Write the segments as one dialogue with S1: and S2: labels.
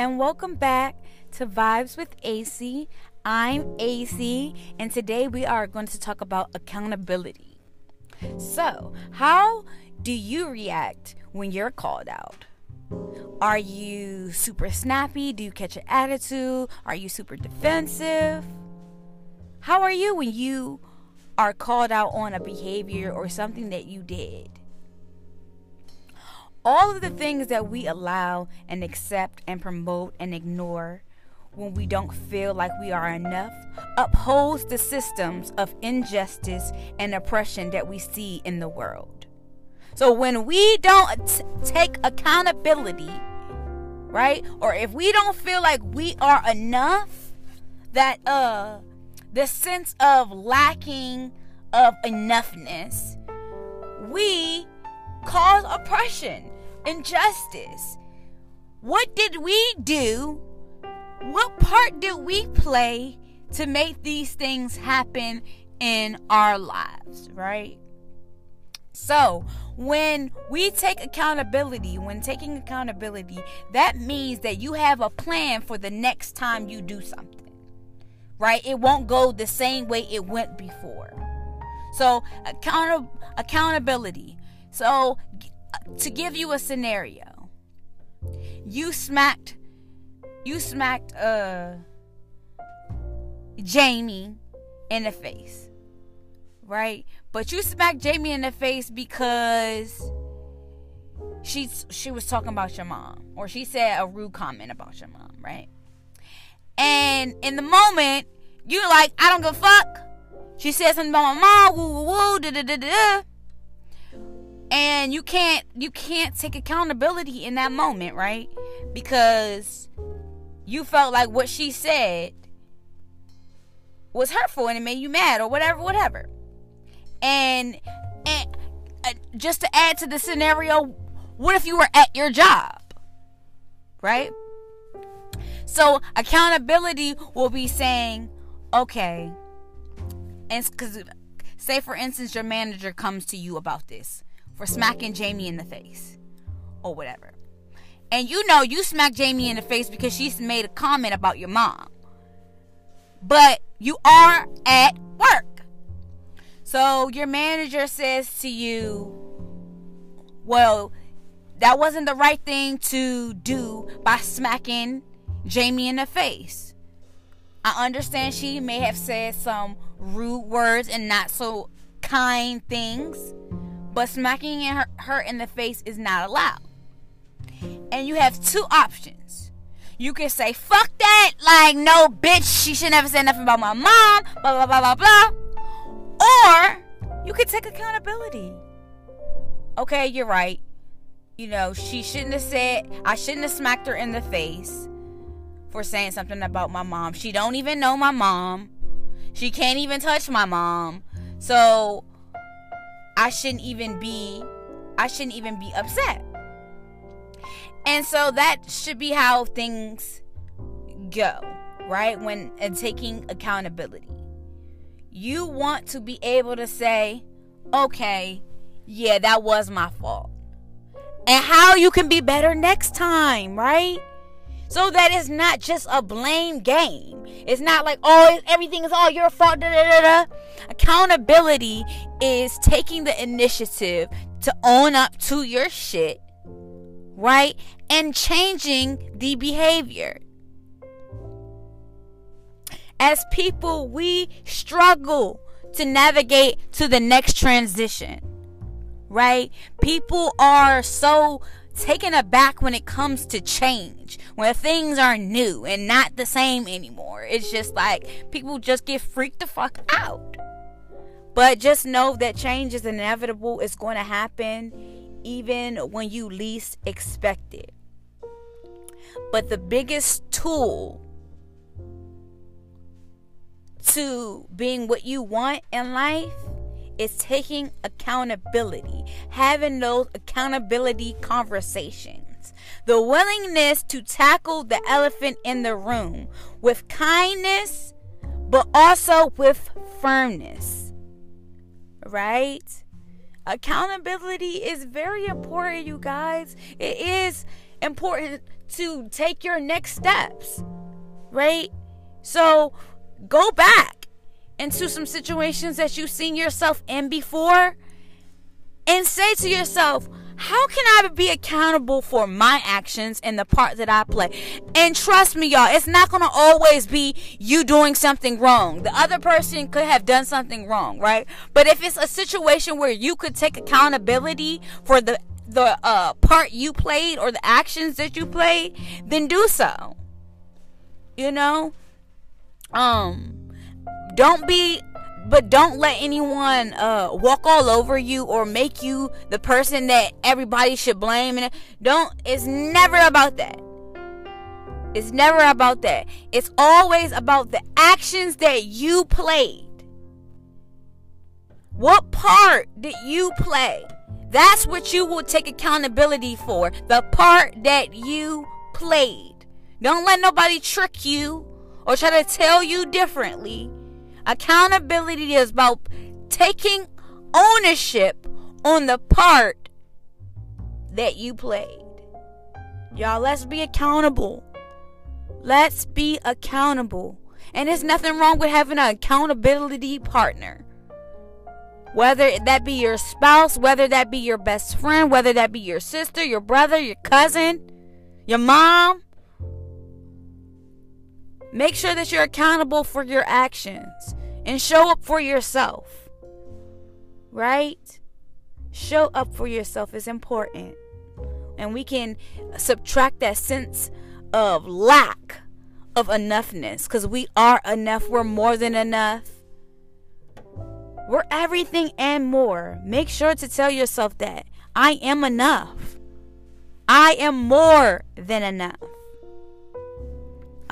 S1: and welcome back to Vibes with AC. I'm AC, and today we are going to talk about accountability. So, how do you react when you're called out? Are you super snappy? Do you catch an attitude? Are you super defensive? How are you when you are called out on a behavior or something that you did? All of the things that we allow and accept and promote and ignore when we don't feel like we are enough upholds the systems of injustice and oppression that we see in the world. So when we don't t- take accountability, right? Or if we don't feel like we are enough, that uh the sense of lacking of enoughness, we cause oppression, injustice. What did we do? What part did we play to make these things happen in our lives, right? So, when we take accountability, when taking accountability, that means that you have a plan for the next time you do something, right? It won't go the same way it went before. So, account- accountability. So, to give you a scenario, you smacked, you smacked uh Jamie in the face, right? But you smacked Jamie in the face because she she was talking about your mom, or she said a rude comment about your mom, right? And in the moment, you're like, I don't give a fuck. She said something about my mom, woo woo woo, da da da da. And you can't you can't take accountability in that moment, right? Because you felt like what she said was hurtful and it made you mad or whatever, whatever. And and uh, just to add to the scenario, what if you were at your job? Right? So accountability will be saying, okay, and because say for instance your manager comes to you about this for smacking Jamie in the face or whatever. And you know you smacked Jamie in the face because she's made a comment about your mom. But you are at work. So your manager says to you, well, that wasn't the right thing to do by smacking Jamie in the face. I understand she may have said some rude words and not so kind things, but smacking her, her in the face is not allowed. And you have two options. You can say, fuck that, like, no, bitch, she should never say nothing about my mom, blah, blah, blah, blah, blah. Or you could take accountability. Okay, you're right. You know, she shouldn't have said, I shouldn't have smacked her in the face for saying something about my mom. She don't even know my mom. She can't even touch my mom. So I shouldn't even be I shouldn't even be upset. And so that should be how things go, right? When and taking accountability. You want to be able to say, "Okay, yeah, that was my fault." And how you can be better next time, right? So that it's not just a blame game. It's not like, oh, everything is all your fault. Da, da, da, Accountability is taking the initiative to own up to your shit, right? And changing the behavior. As people, we struggle to navigate to the next transition, right? People are so taken aback when it comes to change, when things are new and not the same anymore. It's just like people just get freaked the fuck out. But just know that change is inevitable, it's going to happen even when you least expect it. But the biggest tool to being what you want in life is taking accountability, having those accountability conversations, the willingness to tackle the elephant in the room with kindness, but also with firmness. Right? Accountability is very important, you guys. It is important to take your next steps, right? So go back into some situations that you've seen yourself in before and say to yourself, how can I be accountable for my actions and the part that I play? And trust me, y'all, it's not going to always be you doing something wrong. The other person could have done something wrong, right? But if it's a situation where you could take accountability for the the uh, part you played or the actions that you played, then do so. You know, um, don't be but don't let anyone uh, walk all over you or make you the person that everybody should blame. And don't it's never about that. It's never about that. It's always about the actions that you played. What part did you play? That's what you will take accountability for the part that you played. Don't let nobody trick you or try to tell you differently Accountability is about taking ownership on the part that you played. Y'all, let's be accountable. Let's be accountable. And there's nothing wrong with having an accountability partner. Whether that be your spouse, whether that be your best friend, whether that be your sister, your brother, your cousin, your mom, Make sure that you're accountable for your actions and show up for yourself. Right? Show up for yourself is important. And we can subtract that sense of lack of enoughness because we are enough. We're more than enough. We're everything and more. Make sure to tell yourself that I am enough. I am more than enough.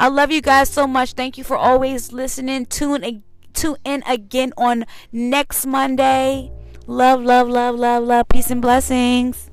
S1: I love you guys so much. Thank you for always listening. Tune, tune in again on next Monday. Love, love, love, love, love. Peace and blessings.